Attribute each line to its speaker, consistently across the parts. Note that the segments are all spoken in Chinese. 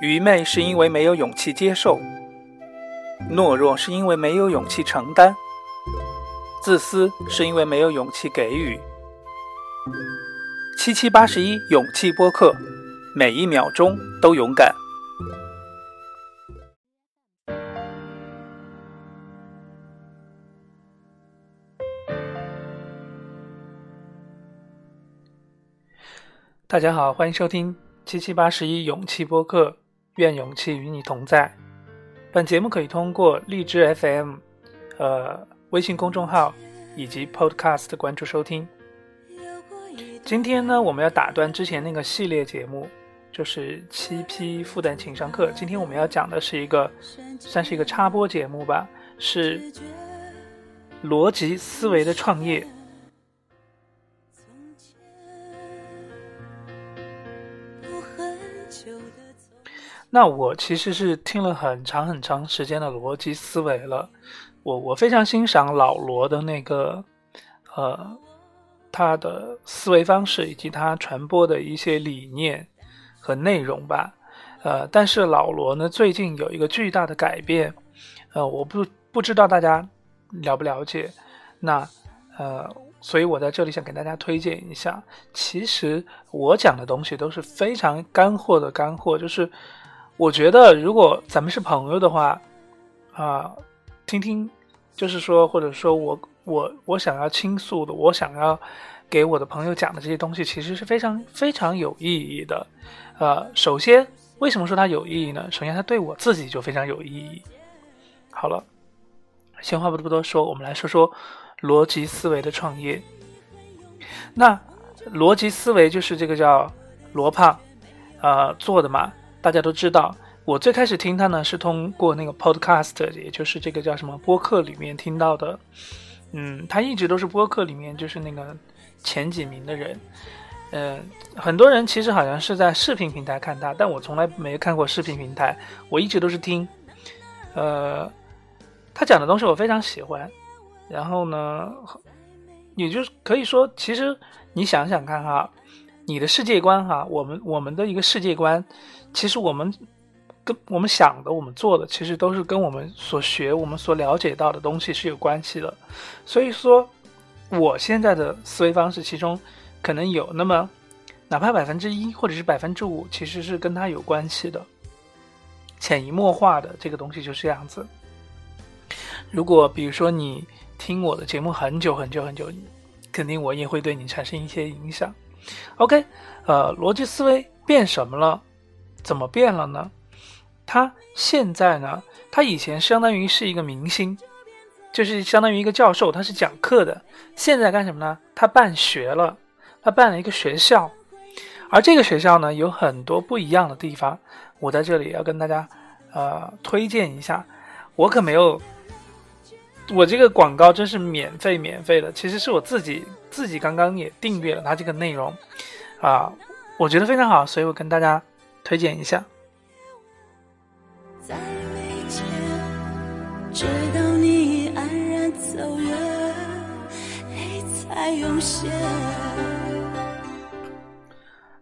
Speaker 1: 愚昧是因为没有勇气接受，懦弱是因为没有勇气承担，自私是因为没有勇气给予。七七八十一勇气播客，每一秒钟都勇敢。大家好，欢迎收听七七八十一勇气播客。愿勇气与你同在。本节目可以通过荔枝 FM、呃微信公众号以及 Podcast 关注收听。今天呢，我们要打断之前那个系列节目，就是七批复旦情商课。今天我们要讲的是一个，算是一个插播节目吧，是逻辑思维的创业。那我其实是听了很长很长时间的逻辑思维了，我我非常欣赏老罗的那个，呃，他的思维方式以及他传播的一些理念和内容吧，呃，但是老罗呢最近有一个巨大的改变，呃，我不不知道大家了不了解，那呃，所以我在这里想给大家推荐一下，其实我讲的东西都是非常干货的干货，就是。我觉得，如果咱们是朋友的话，啊，听听，就是说，或者说我我我想要倾诉的，我想要给我的朋友讲的这些东西，其实是非常非常有意义的。呃，首先，为什么说它有意义呢？首先，它对我自己就非常有意义。好了，闲话不不多说，我们来说说逻辑思维的创业。那逻辑思维就是这个叫罗胖，呃，做的嘛。大家都知道，我最开始听他呢是通过那个 podcast，也就是这个叫什么播客里面听到的。嗯，他一直都是播客里面就是那个前几名的人。嗯，很多人其实好像是在视频平台看他，但我从来没看过视频平台，我一直都是听。呃，他讲的东西我非常喜欢。然后呢，也就是可以说，其实你想想看哈。你的世界观哈，我们我们的一个世界观，其实我们跟我们想的、我们做的，其实都是跟我们所学、我们所了解到的东西是有关系的。所以说，我现在的思维方式，其中可能有那么哪怕百分之一或者是百分之五，其实是跟他有关系的，潜移默化的这个东西就是这样子。如果比如说你听我的节目很久很久很久，肯定我也会对你产生一些影响。OK，呃，逻辑思维变什么了？怎么变了呢？他现在呢？他以前相当于是一个明星，就是相当于一个教授，他是讲课的。现在干什么呢？他办学了，他办了一个学校，而这个学校呢，有很多不一样的地方。我在这里要跟大家呃推荐一下，我可没有。我这个广告真是免费免费的，其实是我自己自己刚刚也订阅了它这个内容，啊，我觉得非常好，所以我跟大家推荐一下。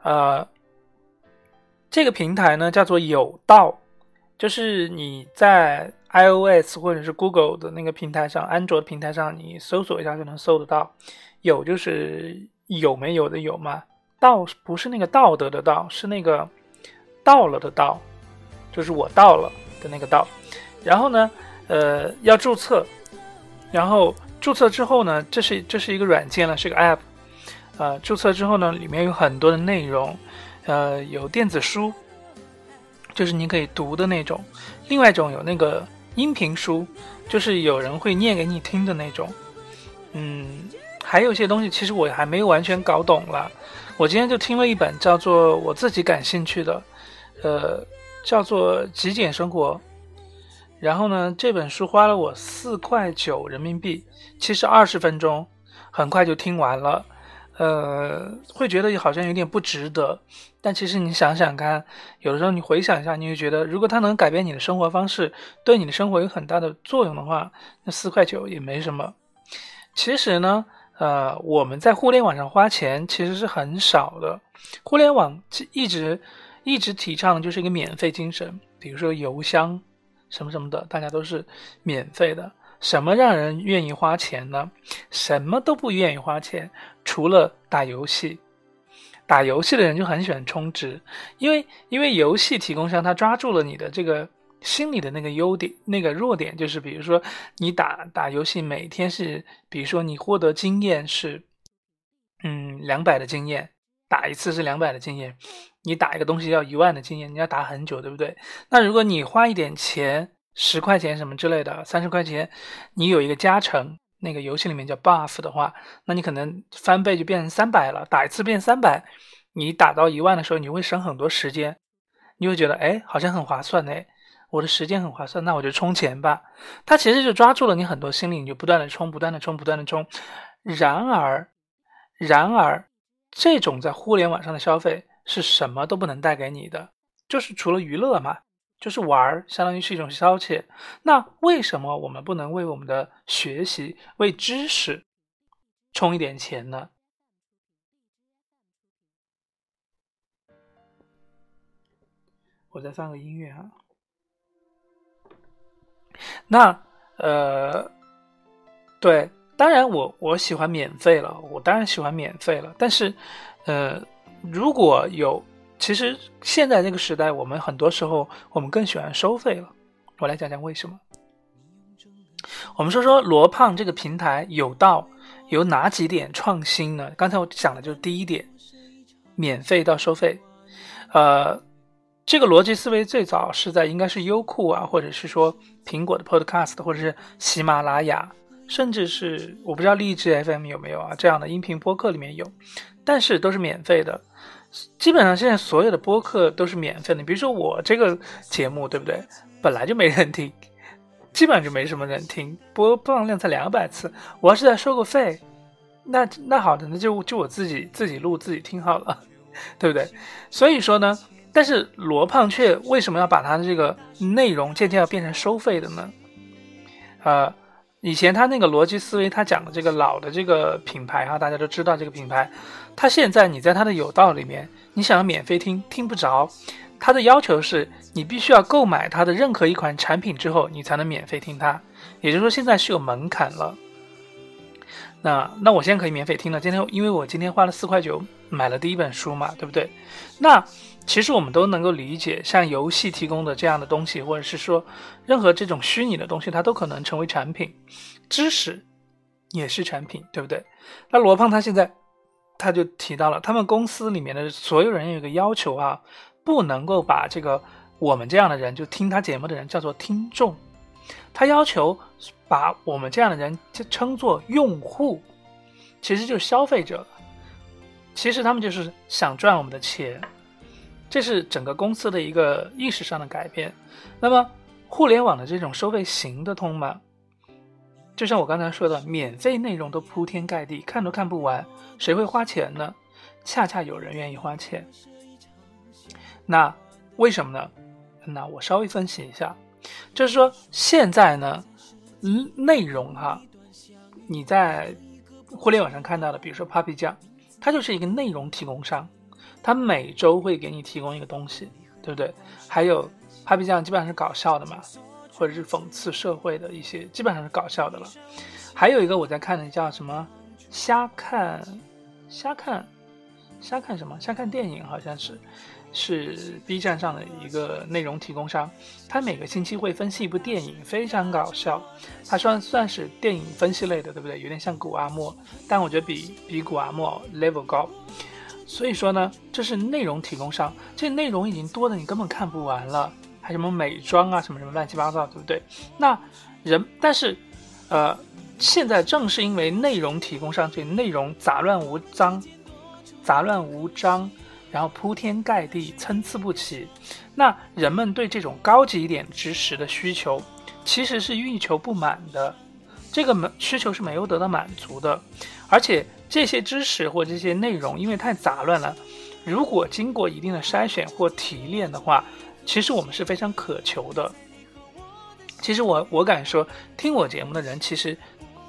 Speaker 1: 呃，这个平台呢叫做有道，就是你在。iOS 或者是 Google 的那个平台上，安卓的平台上，你搜索一下就能搜得到。有就是有没有的有嘛？道不是那个道德的道，是那个到了的到，就是我到了的那个到。然后呢，呃，要注册。然后注册之后呢，这是这是一个软件了，是个 App。呃，注册之后呢，里面有很多的内容，呃，有电子书，就是你可以读的那种。另外一种有那个。音频书就是有人会念给你听的那种，嗯，还有一些东西其实我还没有完全搞懂了。我今天就听了一本叫做我自己感兴趣的，呃，叫做《极简生活》。然后呢，这本书花了我四块九人民币，其实二十分钟，很快就听完了。呃，会觉得好像有点不值得，但其实你想想看，有的时候你回想一下，你会觉得，如果它能改变你的生活方式，对你的生活有很大的作用的话，那四块九也没什么。其实呢，呃，我们在互联网上花钱其实是很少的，互联网一直一直提倡的就是一个免费精神，比如说邮箱什么什么的，大家都是免费的。什么让人愿意花钱呢？什么都不愿意花钱，除了打游戏。打游戏的人就很喜欢充值，因为因为游戏提供商他抓住了你的这个心理的那个优点、那个弱点，就是比如说你打打游戏每天是，比如说你获得经验是，嗯，两百的经验，打一次是两百的经验，你打一个东西要一万的经验，你要打很久，对不对？那如果你花一点钱。十块钱什么之类的，三十块钱，你有一个加成，那个游戏里面叫 buff 的话，那你可能翻倍就变成三百了，打一次变三百，你打到一万的时候，你会省很多时间，你会觉得哎，好像很划算呢，我的时间很划算，那我就充钱吧。它其实就抓住了你很多心理，你就不断的充，不断的充，不断的充。然而，然而，这种在互联网上的消费是什么都不能带给你的，就是除了娱乐嘛。就是玩儿，相当于是一种消遣。那为什么我们不能为我们的学习、为知识充一点钱呢？我再放个音乐哈。那呃，对，当然我我喜欢免费了，我当然喜欢免费了。但是呃，如果有。其实现在这个时代，我们很多时候我们更喜欢收费了。我来讲讲为什么。我们说说罗胖这个平台有道有哪几点创新呢？刚才我讲的就是第一点，免费到收费。呃，这个逻辑思维最早是在应该是优酷啊，或者是说苹果的 Podcast，或者是喜马拉雅，甚至是我不知道荔枝 FM 有没有啊这样的音频播客里面有，但是都是免费的。基本上现在所有的播客都是免费的，比如说我这个节目，对不对？本来就没人听，基本上就没什么人听，播放量才两百次。我要是再收个费，那那好的，那就就我自己自己录自己听好了，对不对？所以说呢，但是罗胖却为什么要把他的这个内容渐渐要变成收费的呢？呃。以前他那个逻辑思维，他讲的这个老的这个品牌哈，大家都知道这个品牌。他现在你在他的有道里面，你想要免费听听不着，他的要求是你必须要购买他的任何一款产品之后，你才能免费听它。也就是说，现在是有门槛了。那那我现在可以免费听了。今天因为我今天花了四块九买了第一本书嘛，对不对？那。其实我们都能够理解，像游戏提供的这样的东西，或者是说任何这种虚拟的东西，它都可能成为产品。知识也是产品，对不对？那罗胖他现在他就提到了，他们公司里面的所有人有一个要求啊，不能够把这个我们这样的人，就听他节目的人叫做听众，他要求把我们这样的人就称作用户，其实就是消费者。其实他们就是想赚我们的钱。这是整个公司的一个意识上的改变。那么，互联网的这种收费行得通吗？就像我刚才说的，免费内容都铺天盖地，看都看不完，谁会花钱呢？恰恰有人愿意花钱。那为什么呢？那我稍微分析一下，就是说现在呢，嗯，内容哈，你在互联网上看到的，比如说 Papi 酱，它就是一个内容提供商。他每周会给你提供一个东西，对不对？还有，Papi 酱基本上是搞笑的嘛，或者是讽刺社会的一些，基本上是搞笑的了。还有一个我在看的叫什么？瞎看，瞎看，瞎看什么？瞎看电影，好像是，是 B 站上的一个内容提供商。他每个星期会分析一部电影，非常搞笑。他算算是电影分析类的，对不对？有点像古阿莫，但我觉得比比古阿莫 level 高。所以说呢，这是内容提供商，这内容已经多的你根本看不完了，还什么美妆啊，什么什么乱七八糟，对不对？那人，但是，呃，现在正是因为内容提供商这内容杂乱无章，杂乱无章，然后铺天盖地，参差不齐，那人们对这种高级一点知识的需求，其实是欲求不满的，这个没需求是没有得到满足的，而且。这些知识或这些内容，因为太杂乱了，如果经过一定的筛选或提炼的话，其实我们是非常渴求的。其实我我敢说，听我节目的人，其实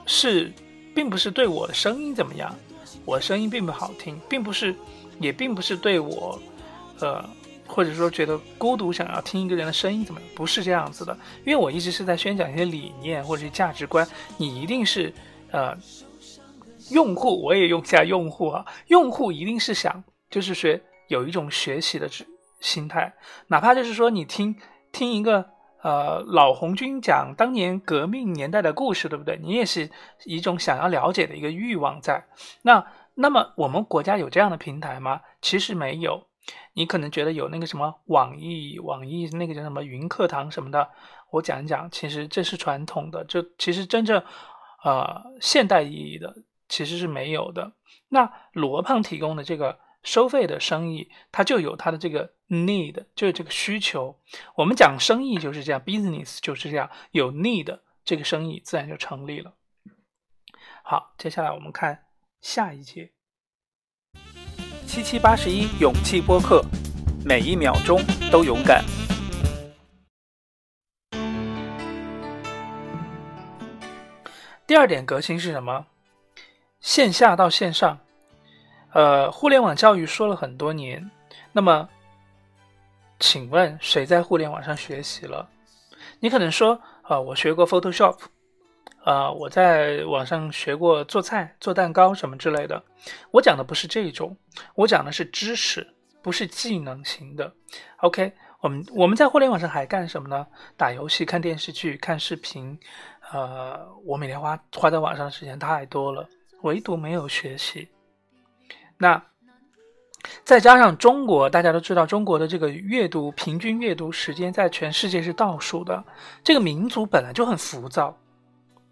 Speaker 1: 是并不是对我的声音怎么样，我声音并不好听，并不是，也并不是对我，呃，或者说觉得孤独，想要听一个人的声音，怎么样不是这样子的？因为我一直是在宣讲一些理念或者是价值观，你一定是呃用户，我也用一下用户啊，用户一定是想就是学有一种学习的心态，哪怕就是说你听听一个呃老红军讲当年革命年代的故事，对不对？你也是一种想要了解的一个欲望在。那那么我们国家有这样的平台吗？其实没有。你可能觉得有那个什么网易，网易那个叫什么云课堂什么的，我讲一讲。其实这是传统的，就其实真正，呃，现代意义的其实是没有的。那罗胖提供的这个收费的生意，它就有它的这个 need，就是这个需求。我们讲生意就是这样，business 就是这样，有 need 这个生意自然就成立了。好，接下来我们看下一节。七七八十一勇气播客，每一秒钟都勇敢。第二点革新是什么？线下到线上。呃，互联网教育说了很多年，那么，请问谁在互联网上学习了？你可能说，啊，我学过 Photoshop。啊，我在网上学过做菜、做蛋糕什么之类的。我讲的不是这种，我讲的是知识，不是技能型的。OK，我们我们在互联网上还干什么呢？打游戏、看电视剧、看视频。呃，我每天花花在网上的时间太多了，唯独没有学习。那再加上中国，大家都知道，中国的这个阅读平均阅读时间在全世界是倒数的。这个民族本来就很浮躁。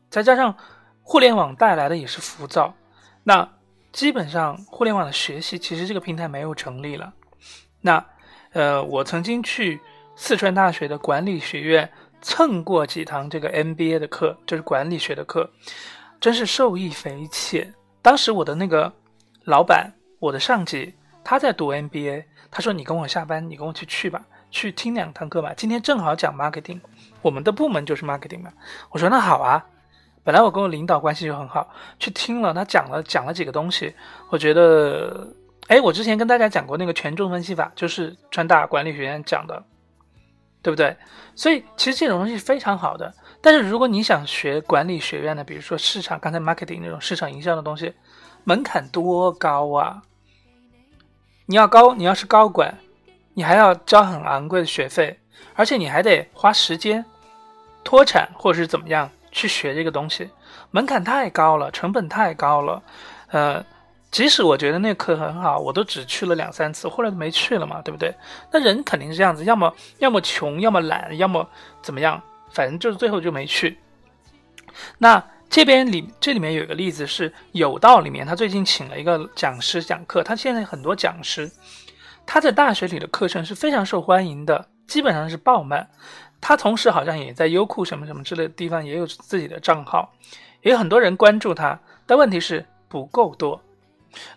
Speaker 1: 再加上互联网带来的也是浮躁，那基本上互联网的学习其实这个平台没有成立了。那呃，我曾经去四川大学的管理学院蹭过几堂这个 MBA 的课，就是管理学的课，真是受益匪浅。当时我的那个老板，我的上级，他在读 MBA，他说：“你跟我下班，你跟我去去吧，去听两堂课吧。今天正好讲 marketing，我们的部门就是 marketing 嘛。”我说：“那好啊。”本来我跟我领导关系就很好，去听了他讲了讲了几个东西，我觉得，哎，我之前跟大家讲过那个权重分析法，就是川大管理学院讲的，对不对？所以其实这种东西非常好的。但是如果你想学管理学院的，比如说市场，刚才 marketing 那种市场营销的东西，门槛多高啊！你要高，你要是高管，你还要交很昂贵的学费，而且你还得花时间脱产或者是怎么样。去学这个东西，门槛太高了，成本太高了。呃，即使我觉得那课很好，我都只去了两三次，后来没去了嘛，对不对？那人肯定是这样子，要么要么穷，要么懒，要么怎么样，反正就是最后就没去。那这边里这里面有一个例子是有道里面，他最近请了一个讲师讲课，他现在很多讲师，他在大学里的课程是非常受欢迎的，基本上是爆满。他同时好像也在优酷什么什么之类的地方也有自己的账号，也有很多人关注他，但问题是不够多。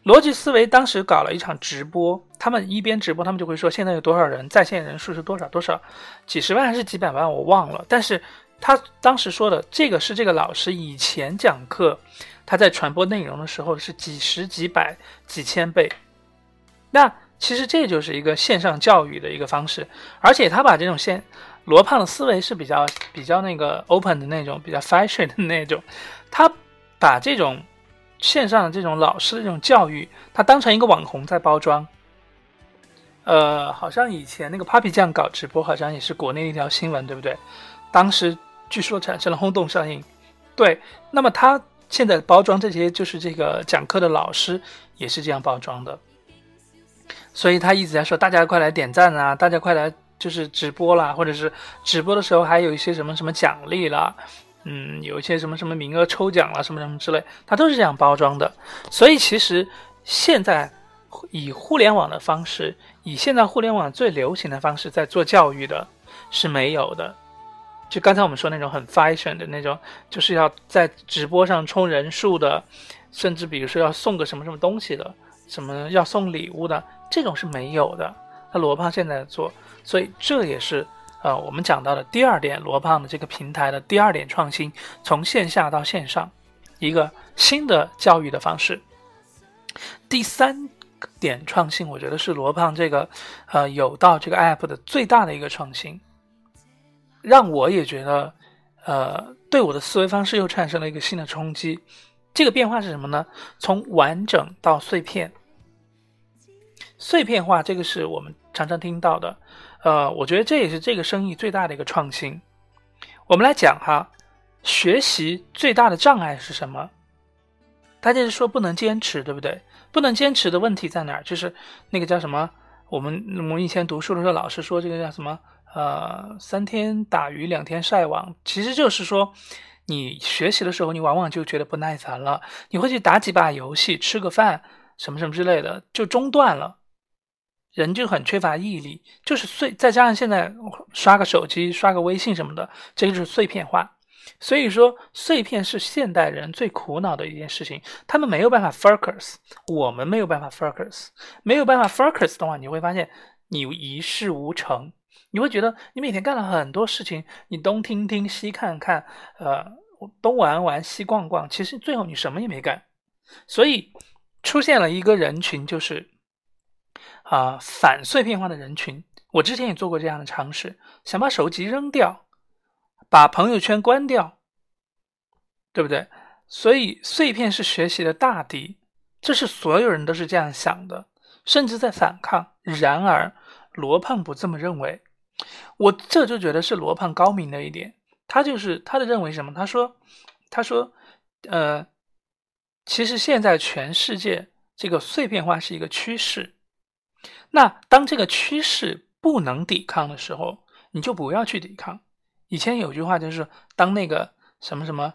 Speaker 1: 逻辑思维当时搞了一场直播，他们一边直播，他们就会说现在有多少人，在线人数是多少多少，几十万还是几百万，我忘了。但是他当时说的这个是这个老师以前讲课，他在传播内容的时候是几十几百几千倍。那其实这就是一个线上教育的一个方式，而且他把这种线。罗胖的思维是比较比较那个 open 的那种，比较 fashion 的那种。他把这种线上的这种老师的这种教育，他当成一个网红在包装。呃，好像以前那个 Papi 酱搞直播，好像也是国内一条新闻，对不对？当时据说产生了轰动效应。对，那么他现在包装这些，就是这个讲课的老师也是这样包装的。所以他一直在说，大家快来点赞啊，大家快来。就是直播啦，或者是直播的时候还有一些什么什么奖励啦，嗯，有一些什么什么名额抽奖啦，什么什么之类，它都是这样包装的。所以其实现在以互联网的方式，以现在互联网最流行的方式在做教育的是没有的。就刚才我们说那种很 fashion 的那种，就是要在直播上充人数的，甚至比如说要送个什么什么东西的，什么要送礼物的，这种是没有的。那罗胖现在做。所以这也是，呃，我们讲到的第二点，罗胖的这个平台的第二点创新，从线下到线上，一个新的教育的方式。第三点创新，我觉得是罗胖这个呃有道这个 app 的最大的一个创新，让我也觉得呃对我的思维方式又产生了一个新的冲击。这个变化是什么呢？从完整到碎片，碎片化这个是我们常常听到的，呃，我觉得这也是这个生意最大的一个创新。我们来讲哈，学习最大的障碍是什么？他就是说不能坚持，对不对？不能坚持的问题在哪儿？就是那个叫什么？我们我们以前读书的时候，老师说这个叫什么？呃，三天打鱼两天晒网，其实就是说，你学习的时候，你往往就觉得不耐烦了，你会去打几把游戏，吃个饭，什么什么之类的，就中断了，人就很缺乏毅力，就是碎。再加上现在刷个手机、刷个微信什么的，这就是碎片化。所以说，碎片是现代人最苦恼的一件事情。他们没有办法 focus，我们没有办法 focus，没有办法 focus 的话，你会发现你一事无成。你会觉得你每天干了很多事情，你东听听西看看，呃，东玩玩西逛逛，其实最后你什么也没干。所以出现了一个人群，就是啊反碎片化的人群。我之前也做过这样的尝试，想把手机扔掉。把朋友圈关掉，对不对？所以碎片是学习的大敌，这是所有人都是这样想的，甚至在反抗。然而罗胖不这么认为，我这就觉得是罗胖高明的一点。他就是他的认为什么？他说，他说，呃，其实现在全世界这个碎片化是一个趋势。那当这个趋势不能抵抗的时候，你就不要去抵抗。以前有句话就是，当那个什么什么，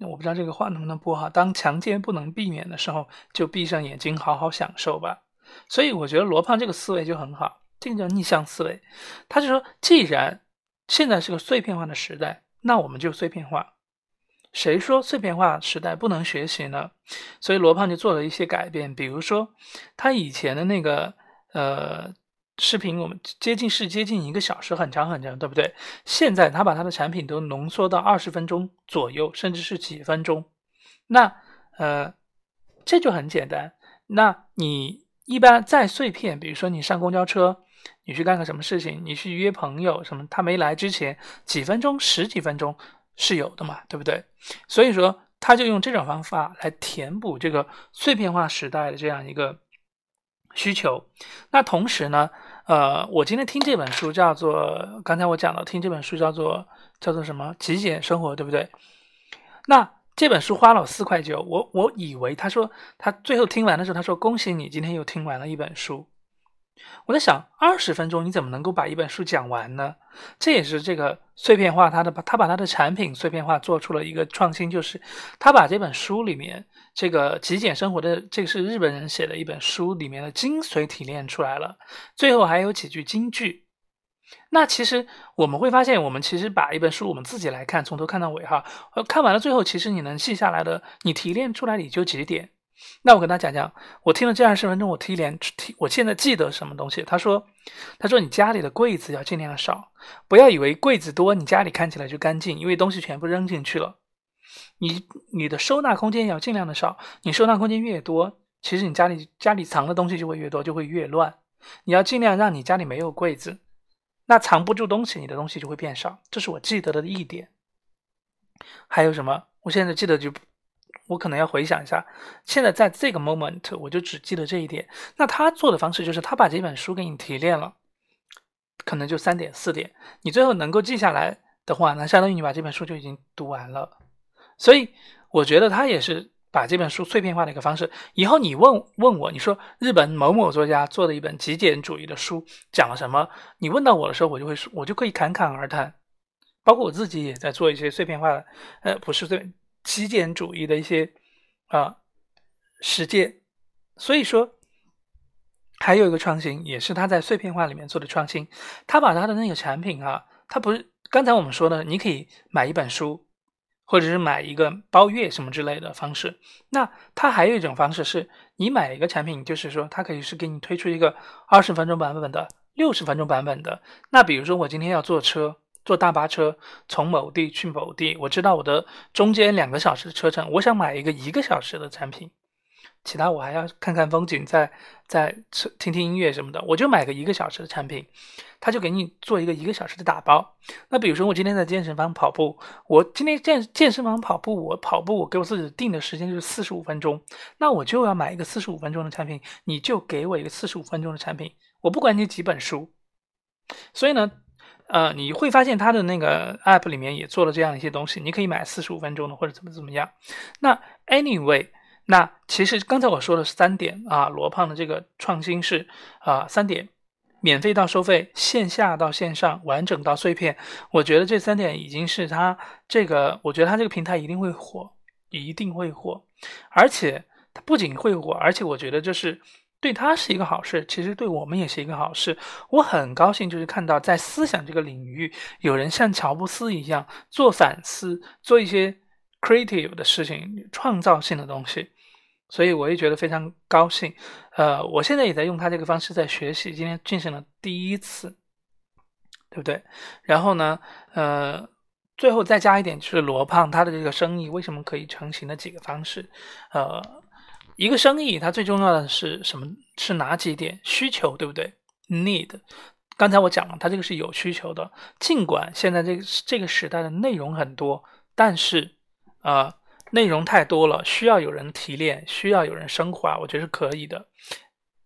Speaker 1: 我不知道这个话能不能播哈。当强奸不能避免的时候，就闭上眼睛好好享受吧。所以我觉得罗胖这个思维就很好，这个叫逆向思维。他就说，既然现在是个碎片化的时代，那我们就碎片化。谁说碎片化时代不能学习呢？所以罗胖就做了一些改变，比如说他以前的那个呃。视频我们接近是接近一个小时，很长很长，对不对？现在他把他的产品都浓缩到二十分钟左右，甚至是几分钟。那呃，这就很简单。那你一般在碎片，比如说你上公交车，你去干个什么事情，你去约朋友什么，他没来之前几分钟、十几分钟是有的嘛，对不对？所以说他就用这种方法来填补这个碎片化时代的这样一个需求。那同时呢？呃，我今天听这本书叫做，刚才我讲了，听这本书叫做叫做什么？极简生活，对不对？那这本书花了四块九，我我以为他说他最后听完的时候，他说恭喜你今天又听完了一本书。我在想，二十分钟你怎么能够把一本书讲完呢？这也是这个碎片化，他的他把他的产品碎片化做出了一个创新，就是他把这本书里面这个极简生活的这个是日本人写的一本书里面的精髓提炼出来了，最后还有几句金句。那其实我们会发现，我们其实把一本书我们自己来看，从头看到尾哈，呃看完了最后，其实你能记下来的，你提炼出来也就几点。那我跟他讲讲，我听了这二十分钟，我提炼提，我现在记得什么东西？他说，他说你家里的柜子要尽量少，不要以为柜子多，你家里看起来就干净，因为东西全部扔进去了。你你的收纳空间要尽量的少，你收纳空间越多，其实你家里家里藏的东西就会越多，就会越乱。你要尽量让你家里没有柜子，那藏不住东西，你的东西就会变少。这是我记得的一点。还有什么？我现在记得就。我可能要回想一下，现在在这个 moment，我就只记得这一点。那他做的方式就是，他把这本书给你提炼了，可能就三点四点，你最后能够记下来的话，那相当于你把这本书就已经读完了。所以我觉得他也是把这本书碎片化的一个方式。以后你问问我，你说日本某某作家做的一本极简主义的书讲了什么？你问到我的时候，我就会说，我就可以侃侃而谈。包括我自己也在做一些碎片化的，呃，不是碎。极简主义的一些啊实践，所以说还有一个创新，也是他在碎片化里面做的创新。他把他的那个产品啊，他不是刚才我们说的，你可以买一本书，或者是买一个包月什么之类的方式。那他还有一种方式是，你买一个产品，就是说他可以是给你推出一个二十分钟版本的、六十分钟版本的。那比如说我今天要坐车。坐大巴车从某地去某地，我知道我的中间两个小时的车程，我想买一个一个小时的产品，其他我还要看看风景，再再听听音乐什么的，我就买个一个小时的产品，他就给你做一个一个小时的打包。那比如说我今天在健身房跑步，我今天健健身房跑步，我跑步我给我自己定的时间就是四十五分钟，那我就要买一个四十五分钟的产品，你就给我一个四十五分钟的产品，我不管你几本书。所以呢，呃，你会发现它的那个 app 里面也做了这样一些东西，你可以买四十五分钟的或者怎么怎么样。那 anyway。那其实刚才我说的是三点啊，罗胖的这个创新是啊三点，免费到收费，线下到线上，完整到碎片。我觉得这三点已经是他这个，我觉得他这个平台一定会火，一定会火。而且他不仅会火，而且我觉得就是对他是一个好事，其实对我们也是一个好事。我很高兴就是看到在思想这个领域，有人像乔布斯一样做反思，做一些 creative 的事情，创造性的东西。所以我也觉得非常高兴，呃，我现在也在用他这个方式在学习，今天进行了第一次，对不对？然后呢，呃，最后再加一点，就是罗胖他的这个生意为什么可以成型的几个方式，呃，一个生意它最重要的是什么？是哪几点？需求，对不对？Need，刚才我讲了，它这个是有需求的，尽管现在这个这个时代的内容很多，但是，啊。内容太多了，需要有人提炼，需要有人升华，我觉得是可以的。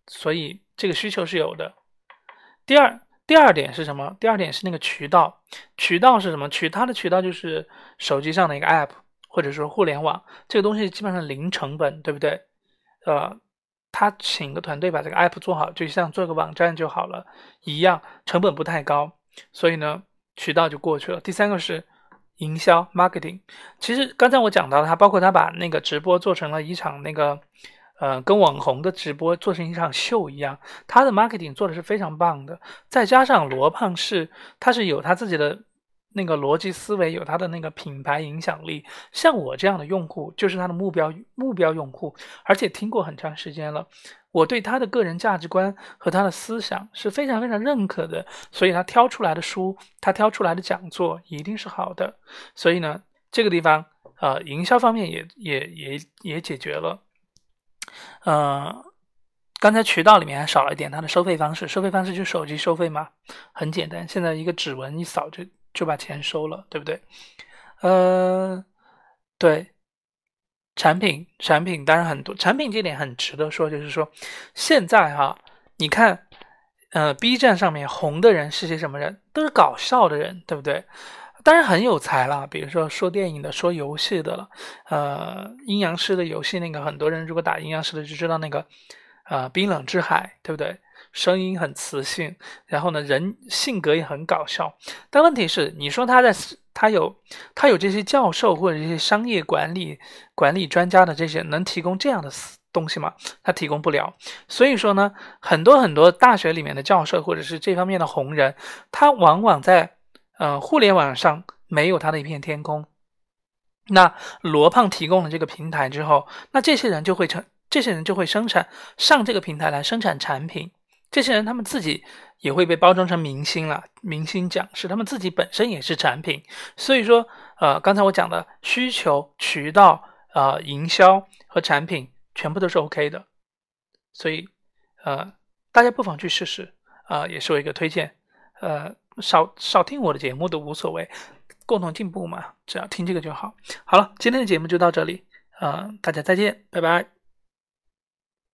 Speaker 1: 所以这个需求是有的。第二，第二点是什么？第二点是那个渠道。渠道是什么？渠它的渠道就是手机上的一个 app，或者说互联网这个东西基本上零成本，对不对？呃，他请个团队把这个 app 做好，就像做个网站就好了一样，成本不太高。所以呢，渠道就过去了。第三个是。营销 marketing，其实刚才我讲到他，包括他把那个直播做成了一场那个，呃，跟网红的直播做成一场秀一样，他的 marketing 做的是非常棒的。再加上罗胖是，他是有他自己的那个逻辑思维，有他的那个品牌影响力。像我这样的用户，就是他的目标目标用户，而且听过很长时间了。我对他的个人价值观和他的思想是非常非常认可的，所以他挑出来的书，他挑出来的讲座一定是好的。所以呢，这个地方呃，营销方面也也也也解决了。呃，刚才渠道里面还少了一点，它的收费方式，收费方式就手机收费嘛，很简单，现在一个指纹一扫就就把钱收了，对不对？呃，对。产品，产品当然很多，产品这点很值得说，就是说，现在哈，你看，呃，B 站上面红的人是些什么人？都是搞笑的人，对不对？当然很有才了，比如说说电影的，说游戏的了，呃，阴阳师的游戏那个，很多人如果打阴阳师的就知道那个，呃，冰冷之海，对不对？声音很磁性，然后呢，人性格也很搞笑。但问题是，你说他在。他有，他有这些教授或者这些商业管理管理专家的这些能提供这样的东西吗？他提供不了。所以说呢，很多很多大学里面的教授或者是这方面的红人，他往往在呃互联网上没有他的一片天空。那罗胖提供了这个平台之后，那这些人就会成，这些人就会生产上这个平台来生产产品。这些人他们自己也会被包装成明星了，明星讲师，他们自己本身也是产品，所以说，呃，刚才我讲的需求渠道、呃，营销和产品全部都是 OK 的，所以，呃，大家不妨去试试，啊，也是我一个推荐，呃，少少听我的节目都无所谓，共同进步嘛，只要听这个就好。好了，今天的节目就到这里，呃，大家再见，拜拜。